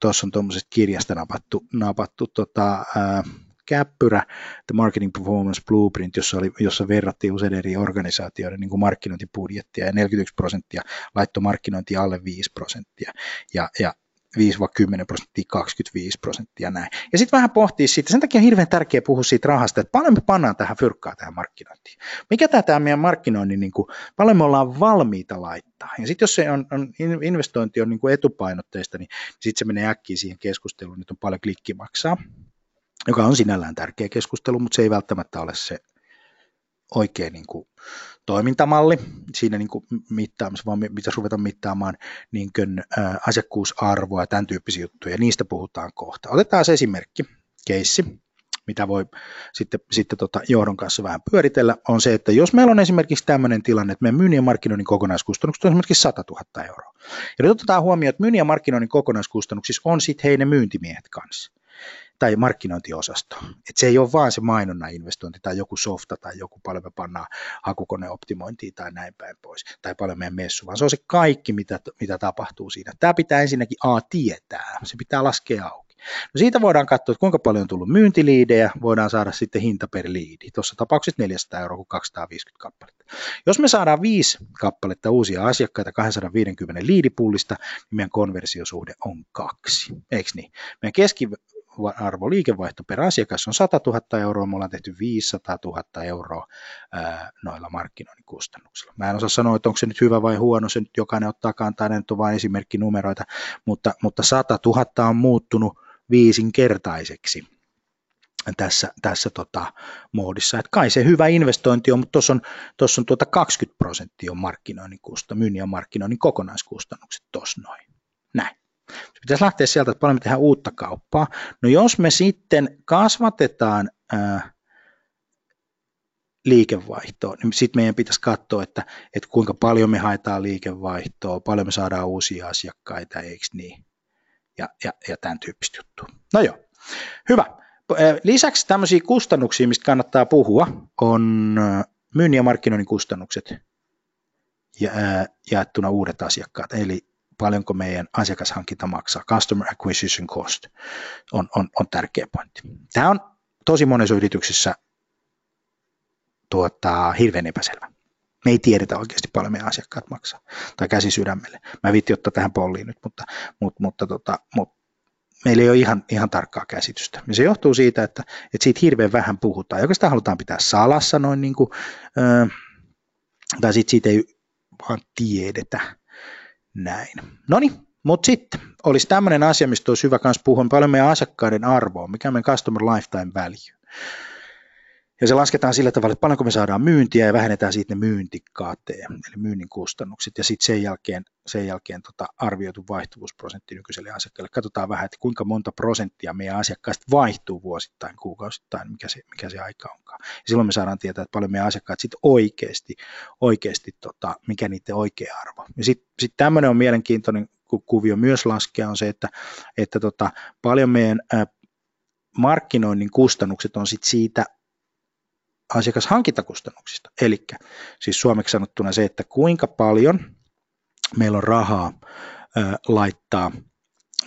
Tuossa on, tuommoisesta kirjasta napattu, napattu tota, ää, käppyrä, The Marketing Performance Blueprint, jossa, oli, jossa verrattiin useiden eri organisaatioiden niin kuin markkinointibudjettia ja 41 prosenttia laittoi markkinointi alle 5 prosenttia. Ja, ja 5-10 prosenttia, 25 prosenttia näin. Ja sitten vähän pohtii siitä, sen takia on hirveän tärkeää puhua siitä rahasta, että paljon me pannaan tähän fyrkkaa tähän markkinointiin. Mikä tämä, tämä meidän markkinoinnin, niin kuin, paljon me ollaan valmiita laittaa. Ja sitten jos se on, on, investointi on niin kuin etupainotteista, niin sitten se menee äkkiä siihen keskusteluun, että on paljon klikki maksaa, joka on sinällään tärkeä keskustelu, mutta se ei välttämättä ole se oikea niin kuin, toimintamalli siinä niin kuin mittaamassa, vaan pitäisi ruveta mittaamaan niin kuin, ä, asiakkuusarvoa ja tämän tyyppisiä juttuja, niistä puhutaan kohta. Otetaan se esimerkki, keissi, mitä voi sitten, sitten tota johdon kanssa vähän pyöritellä, on se, että jos meillä on esimerkiksi tämmöinen tilanne, että meidän myynnin ja markkinoinnin kokonaiskustannukset on esimerkiksi 100 000 euroa. Ja nyt otetaan huomioon, että myynnin ja markkinoinnin kokonaiskustannuksissa on sitten heidän myyntimiehet kanssa tai markkinointiosasto. Et se ei ole vaan se mainonnan investointi tai joku softa tai joku paljon me pannaan hakukoneoptimointiin tai näin päin pois, tai paljon meidän messu, vaan se on se kaikki, mitä, mitä tapahtuu siinä. Tämä pitää ensinnäkin A tietää, se pitää laskea auki. No siitä voidaan katsoa, että kuinka paljon on tullut myyntiliidejä, voidaan saada sitten hinta per liidi. Tuossa tapauksessa 400 euroa kuin 250 kappaletta. Jos me saadaan viisi kappaletta uusia asiakkaita 250 liidipullista, niin meidän konversiosuhde on kaksi. Eikö niin? Meidän keski, arvo liikevaihto per asiakas on 100 000 euroa, me ollaan tehty 500 000 euroa ää, noilla markkinoinnin kustannuksilla. Mä en osaa sanoa, että onko se nyt hyvä vai huono, se nyt jokainen ottaa kantaa, ne on vain esimerkkinumeroita, mutta, mutta 100 000 on muuttunut viisinkertaiseksi tässä, tässä tota, moodissa. Et kai se hyvä investointi on, mutta tuossa on, tossa on tuota 20 prosenttia markkinoinnin kusta, myynnin ja markkinoinnin kokonaiskustannukset tuossa noin. Näin. Se pitäisi lähteä sieltä, että paljon me tehdään uutta kauppaa. No jos me sitten kasvatetaan ää, liikevaihtoa, niin sitten meidän pitäisi katsoa, että, että kuinka paljon me haetaan liikevaihtoa, paljon me saadaan uusia asiakkaita, eikö niin? Ja, ja, ja tämän tyyppistä juttua. No joo, hyvä. Lisäksi tämmöisiä kustannuksia, mistä kannattaa puhua, on myynnin ja markkinoinnin kustannukset ja, jaettuna uudet asiakkaat, eli paljonko meidän asiakashankinta maksaa. Customer acquisition cost on, on, on tärkeä pointti. Tämä on tosi monessa yrityksessä tuota, hirveän epäselvä. Me ei tiedetä oikeasti paljon meidän asiakkaat maksaa, tai käsi sydämelle. Mä viitti ottaa tähän polliin nyt, mutta, mutta, mutta, tota, mutta meillä ei ole ihan, ihan tarkkaa käsitystä. Ja se johtuu siitä, että, että siitä hirveän vähän puhutaan. Ja sitä halutaan pitää salassa noin niin kuin, äh, tai sitten siitä ei vaan tiedetä näin. No niin, mutta sitten olisi tämmöinen asia, mistä olisi hyvä myös puhua paljon meidän asiakkaiden arvoa, mikä on meidän customer lifetime value. Ja se lasketaan sillä tavalla, että paljonko me saadaan myyntiä ja vähennetään siitä ne myyntikaateen, eli myynnin kustannukset, ja sitten sen jälkeen, sen jälkeen tota arvioitu vaihtuvuusprosentti nykyiselle asiakkaalle. Katsotaan vähän, että kuinka monta prosenttia meidän asiakkaista vaihtuu vuosittain, kuukausittain, mikä se, mikä se aika onkaan. Ja silloin me saadaan tietää, että paljon meidän asiakkaat sitten oikeasti, oikeasti tota, mikä niiden oikea arvo. Ja sitten sit tämmöinen on mielenkiintoinen kuvio myös laskea on se, että, että tota, paljon meidän markkinoinnin kustannukset on sit siitä asiakashankintakustannuksista. Eli siis suomeksi sanottuna se, että kuinka paljon meillä on rahaa laittaa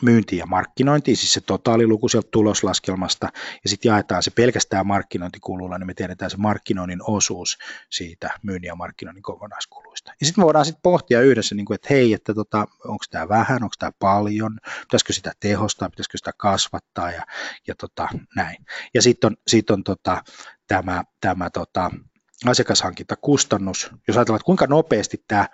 myyntiin ja markkinointiin, siis se totaaliluku sieltä tuloslaskelmasta, ja sitten jaetaan se pelkästään markkinointikululla, niin me tiedetään se markkinoinnin osuus siitä myynnin ja markkinoinnin kokonaiskuluista. Ja sitten me voidaan sitten pohtia yhdessä, niin kuin, että hei, että tota, onko tämä vähän, onko tämä paljon, pitäisikö sitä tehostaa, pitäisikö sitä kasvattaa ja, ja tota, näin. Ja sitten on, sit on tota, tämä, tämä tota, asiakashankintakustannus, jos ajatellaan, että kuinka nopeasti tämä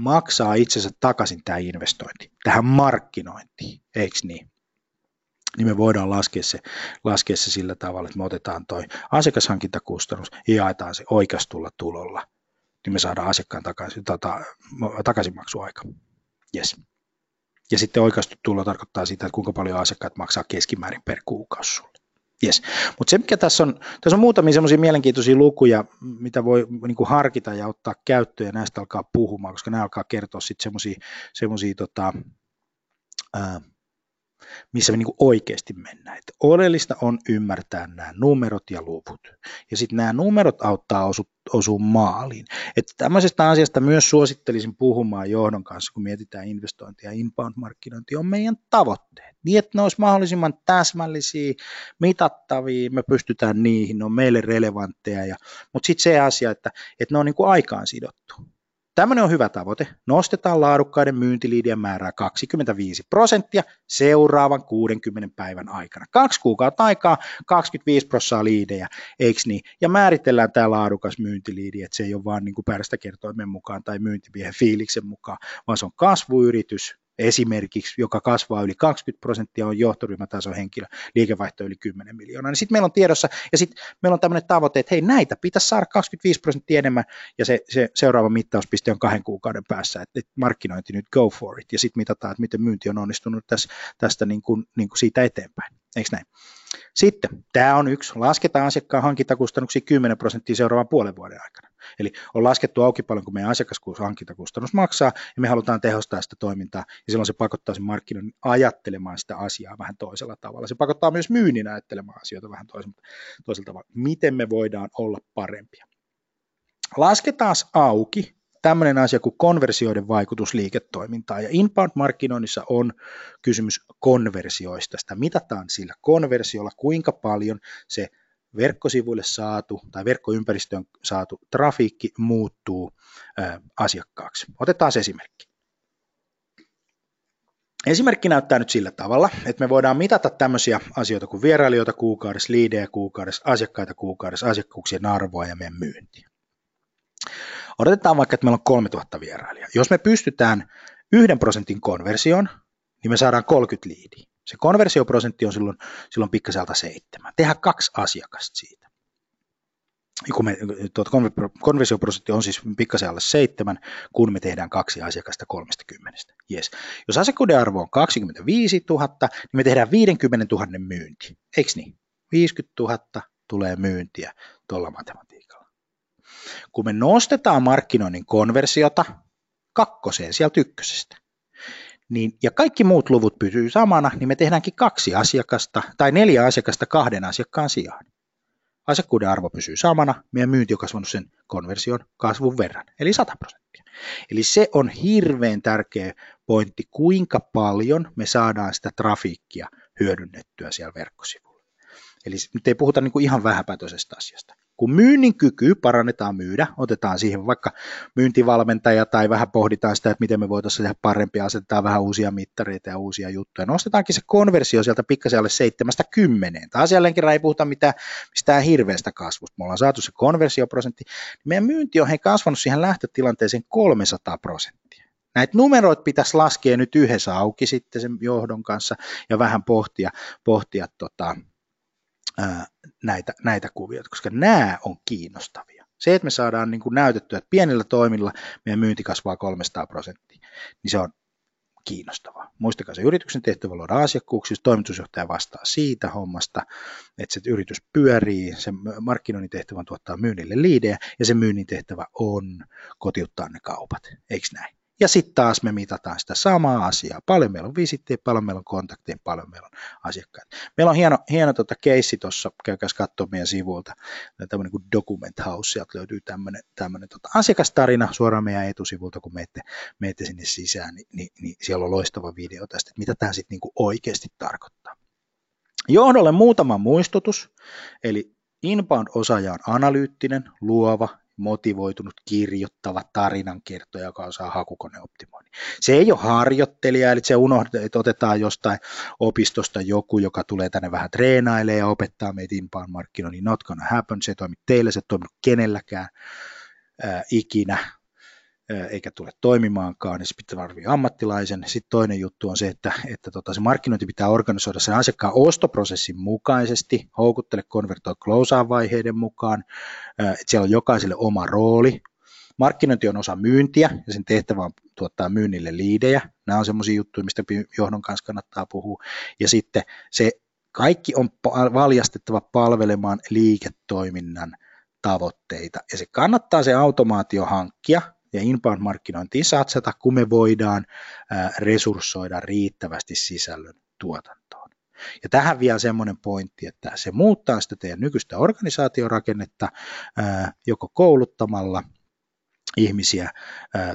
maksaa itsensä takaisin tämä investointi tähän markkinointiin, eikö niin? Niin me voidaan laskea se, laskea se sillä tavalla, että me otetaan toi asiakashankintakustannus ja jaetaan se oikeastulla tulolla, niin me saadaan asiakkaan takaisin, tota, takaisinmaksuaika. Yes. Ja sitten oikeastu tulo tarkoittaa sitä, että kuinka paljon asiakkaat maksaa keskimäärin per kuukausi sulle. Yes. Mutta se, mikä tässä on, tässä on muutamia semmoisia mielenkiintoisia lukuja, mitä voi niin harkita ja ottaa käyttöön ja näistä alkaa puhumaan, koska nämä alkaa kertoa sitten semmoisia, tota, missä me niin oikeasti mennään. Että oleellista on ymmärtää nämä numerot ja luvut. Ja sitten nämä numerot auttaa osu, osua maaliin. Että tämmöisestä asiasta myös suosittelisin puhumaan johdon kanssa, kun mietitään investointia ja inbound-markkinointia, on meidän tavoitteet. Niin, että ne olisi mahdollisimman täsmällisiä, mitattavia, me pystytään niihin, ne on meille relevantteja. Ja, mutta sitten se asia, että, että ne on niin aikaan sidottu. Tämmöinen on hyvä tavoite. Nostetaan laadukkaiden myyntiliidien määrää 25 prosenttia seuraavan 60 päivän aikana. Kaksi kuukautta aikaa, 25 prosenttia liidejä, eikö niin? Ja määritellään tämä laadukas myyntiliidi, että se ei ole vaan niin kuin kertoimen mukaan tai myyntimiehen fiiliksen mukaan, vaan se on kasvuyritys, esimerkiksi, joka kasvaa yli 20 prosenttia, on johtoryhmätason henkilö, liikevaihto yli 10 miljoonaa, niin sitten meillä on tiedossa, ja sitten meillä on tämmöinen tavoite, että hei, näitä pitäisi saada 25 prosenttia enemmän, ja se, se seuraava mittauspiste on kahden kuukauden päässä, että markkinointi nyt go for it, ja sitten mitataan, että miten myynti on onnistunut tästä, tästä niin kuin, niin kuin siitä eteenpäin, eikö näin? Sitten, tämä on yksi, lasketaan asiakkaan hankintakustannuksia 10 prosenttia seuraavan puolen vuoden aikana. Eli on laskettu auki paljon, kun meidän asiakashankintakustannus maksaa, ja me halutaan tehostaa sitä toimintaa, ja silloin se pakottaa sen markkinan ajattelemaan sitä asiaa vähän toisella tavalla. Se pakottaa myös myynnin ajattelemaan asioita vähän toisella, toisella tavalla. Miten me voidaan olla parempia? Lasketaan auki tämmöinen asia kuin konversioiden vaikutus liiketoimintaan. Ja inbound-markkinoinnissa on kysymys konversioista. Sitä mitataan sillä konversiolla, kuinka paljon se verkkosivuille saatu tai verkkoympäristöön saatu trafiikki muuttuu asiakkaaksi. Otetaan esimerkki. Esimerkki näyttää nyt sillä tavalla, että me voidaan mitata tämmöisiä asioita kuin vierailijoita kuukaudessa, liidejä kuukaudessa, asiakkaita kuukaudessa, asiakkuuksien arvoa ja meidän myyntiä. Odotetaan vaikka, että meillä on 3000 vierailijaa. Jos me pystytään yhden prosentin konversioon, niin me saadaan 30 liidiä. Se konversioprosentti on silloin, silloin pikkaselta seitsemän. Tehdään kaksi asiakasta siitä. Kun me, tuot konversioprosentti on siis pikkasen alle seitsemän, kun me tehdään kaksi asiakasta 30. Yes. Jos asiakkuuden arvo on 25 000, niin me tehdään 50 000 myynti. Eikö niin? 50 000 tulee myyntiä tuolla matematiikalla. Kun me nostetaan markkinoinnin konversiota kakkoseen sieltä ykkösestä, niin, ja kaikki muut luvut pysyy samana, niin me tehdäänkin kaksi asiakasta tai neljä asiakasta kahden asiakkaan sijaan. Asiakkuuden arvo pysyy samana, meidän myynti on kasvanut sen konversion kasvun verran, eli 100 prosenttia. Eli se on hirveän tärkeä pointti, kuinka paljon me saadaan sitä trafiikkia hyödynnettyä siellä verkkosivuilla. Eli nyt ei puhuta niin kuin ihan vähäpätöisestä asiasta. Kun myynnin kyky parannetaan myydä, otetaan siihen vaikka myyntivalmentaja tai vähän pohditaan sitä, että miten me voitaisiin tehdä parempia, asetetaan vähän uusia mittareita ja uusia juttuja. Nostetaankin se konversio sieltä pikkasen alle seitsemästä kymmeneen. Taas jälleen kerran ei puhuta mitään, mistään hirveästä kasvusta. Me ollaan saatu se konversioprosentti. Meidän myynti on hei kasvanut siihen lähtötilanteeseen 300 prosenttia. Näitä numeroita pitäisi laskea nyt yhdessä auki sitten sen johdon kanssa ja vähän pohtia, pohtia tota, näitä, näitä kuvioita, koska nämä on kiinnostavia. Se, että me saadaan niin kuin näytettyä, että pienillä toimilla meidän myynti kasvaa 300 prosenttia, niin se on kiinnostavaa. Muistakaa se yrityksen tehtävä luoda asiakkuuksia, toimitusjohtaja vastaa siitä hommasta, että se yritys pyörii, se markkinoinnin tehtävä tuottaa myynnille liidejä ja se myynnin tehtävä on kotiuttaa ne kaupat, eikö näin? Ja sitten taas me mitataan sitä samaa asiaa. Paljon meillä on visittejä, paljon meillä on kontakteja, paljon meillä on asiakkaita. Meillä on hieno, hieno tota keissi tuossa, käykääs katsoa meidän sivuilta, tämmöinen kuin Document House, sieltä löytyy tämmöinen, tota asiakastarina suoraan meidän etusivulta, kun menette, menette sinne sisään, niin, niin, niin siellä on loistava video tästä, että mitä tämä sitten niin oikeasti tarkoittaa. Johdolle muutama muistutus, eli Inbound-osaaja on analyyttinen, luova motivoitunut, kirjoittava tarinankertoja, joka osaa hakukoneoptimoinnin. Se ei ole harjoittelija, eli se unohdetaan, että otetaan jostain opistosta joku, joka tulee tänne vähän treenailemaan ja opettaa meitä inbound markkinoinnin. Not gonna happen, se ei toimi teille, se ei toimi kenelläkään ää, ikinä eikä tule toimimaankaan, niin se pitää tarvitse ammattilaisen. Sitten toinen juttu on se, että, että tota, se markkinointi pitää organisoida sen asiakkaan ostoprosessin mukaisesti, houkuttele, konvertoi, closeaan vaiheiden mukaan, että siellä on jokaiselle oma rooli. Markkinointi on osa myyntiä ja sen tehtävä on tuottaa myynnille liidejä. Nämä on sellaisia juttuja, mistä johdon kanssa kannattaa puhua. Ja sitten se kaikki on valjastettava palvelemaan liiketoiminnan tavoitteita. Ja se kannattaa se automaatio hankkia, ja inbound-markkinointiin satsata, kun me voidaan resurssoida riittävästi sisällön tuotantoon. Ja tähän vielä semmoinen pointti, että se muuttaa sitä teidän nykyistä organisaatiorakennetta joko kouluttamalla – ihmisiä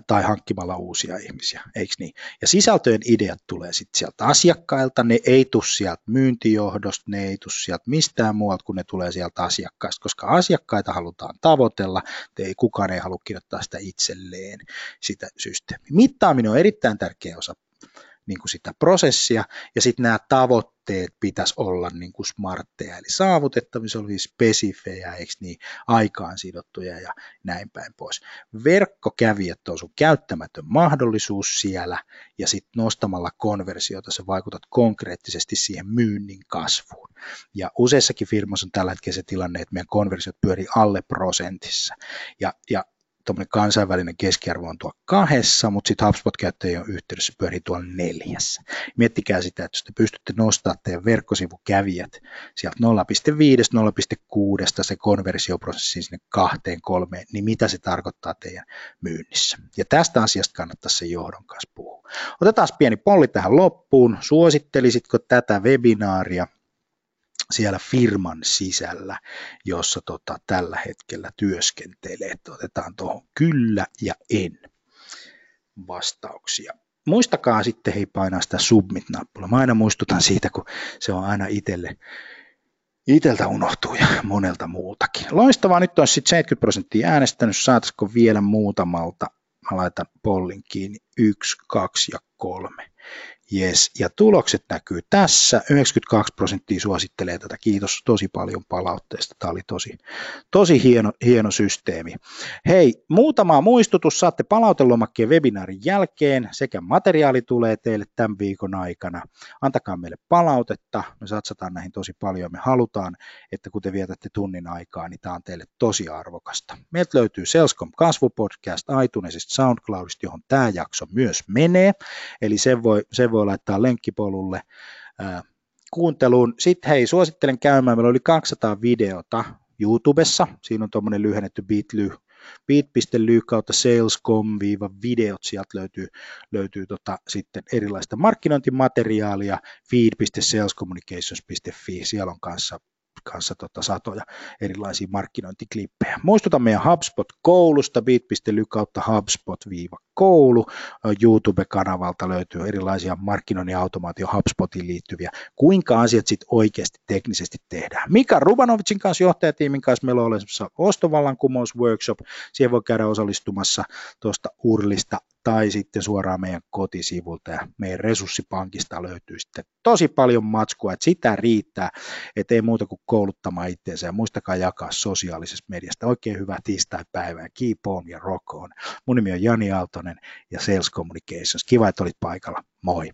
tai hankkimalla uusia ihmisiä, eikö niin? Ja sisältöjen ideat tulee sitten sieltä asiakkailta, ne ei tule sieltä myyntijohdosta, ne ei tule sieltä mistään muualta, kun ne tulee sieltä asiakkaista, koska asiakkaita halutaan tavoitella, ei kukaan ei halua kirjoittaa sitä itselleen, sitä systeemiä. Mittaaminen on erittäin tärkeä osa niin kuin sitä prosessia, ja sitten nämä tavoitteet pitäisi olla niin kuin smartteja, eli saavutettavissa oli spesifejä, eikö niin, aikaan sidottuja ja näin päin pois. Verkkokävijät on sun käyttämätön mahdollisuus siellä, ja sitten nostamalla konversiota sä vaikutat konkreettisesti siihen myynnin kasvuun. Ja useissakin firmoissa on tällä hetkellä se tilanne, että meidän konversiot pyörii alle prosentissa. Ja, ja tuommoinen kansainvälinen keskiarvo on tuo kahdessa, mutta sitten HubSpot-käyttäjien yhteydessä pyörii tuolla neljässä. Miettikää sitä, että jos te pystytte nostamaan teidän verkkosivukävijät sieltä 0,5-0,6 se konversioprosessi sinne kahteen, kolmeen, niin mitä se tarkoittaa teidän myynnissä. Ja tästä asiasta kannattaisi se johdon kanssa puhua. Otetaan pieni polli tähän loppuun. Suosittelisitko tätä webinaaria siellä firman sisällä, jossa tota, tällä hetkellä työskentelee. Otetaan tuohon kyllä ja en vastauksia. Muistakaa sitten hei painaa sitä submit-nappulaa. Mä aina muistutan siitä, kun se on aina itselle Iteltä unohtuu ja monelta muultakin. Loistavaa, nyt on sitten 70 prosenttia äänestänyt, saataisiko vielä muutamalta. Mä laitan pollin kiinni, yksi, kaksi ja kolme. Yes. Ja tulokset näkyy tässä. 92 prosenttia suosittelee tätä. Kiitos tosi paljon palautteesta. Tämä oli tosi, tosi hieno, hieno systeemi. Hei, muutama muistutus. Saatte palautelomakkeen webinaarin jälkeen. Sekä materiaali tulee teille tämän viikon aikana. Antakaa meille palautetta. Me satsataan näihin tosi paljon. Me halutaan, että kun te vietätte tunnin aikaa, niin tämä on teille tosi arvokasta. Meiltä löytyy Salescom kasvupodcast iTunesista, SoundCloudista, johon tämä jakso myös menee. Eli sen voi, sen voi laittaa lenkkipolulle kuunteluun. Sitten hei, suosittelen käymään, meillä oli 200 videota YouTubessa, siinä on tuommoinen lyhennetty bitly, bit.ly kautta salescom-videot, sieltä löytyy, löytyy tota, sitten erilaista markkinointimateriaalia, feed.salescommunications.fi, siellä on kanssa kanssa tota satoja erilaisia markkinointiklippejä. Muistutan meidän HubSpot-koulusta, bit.ly kautta HubSpot-koulu. YouTube-kanavalta löytyy erilaisia markkinoinnin automaatio HubSpotiin liittyviä, kuinka asiat sitten oikeasti teknisesti tehdään. Mika Rubanovicin kanssa, johtajatiimin kanssa, meillä on olemassa ostovallankumous-workshop, siihen voi käydä osallistumassa tuosta urlista tai sitten suoraan meidän kotisivulta ja meidän resurssipankista löytyy sitten tosi paljon matskua, että sitä riittää, että ei muuta kuin kouluttamaan itseensä ja muistakaa jakaa sosiaalisesta mediasta. Oikein hyvää tiistai-päivää, keep on ja rock on. Mun nimi on Jani Aaltonen ja Sales Communications. Kiva, että olit paikalla. Moi!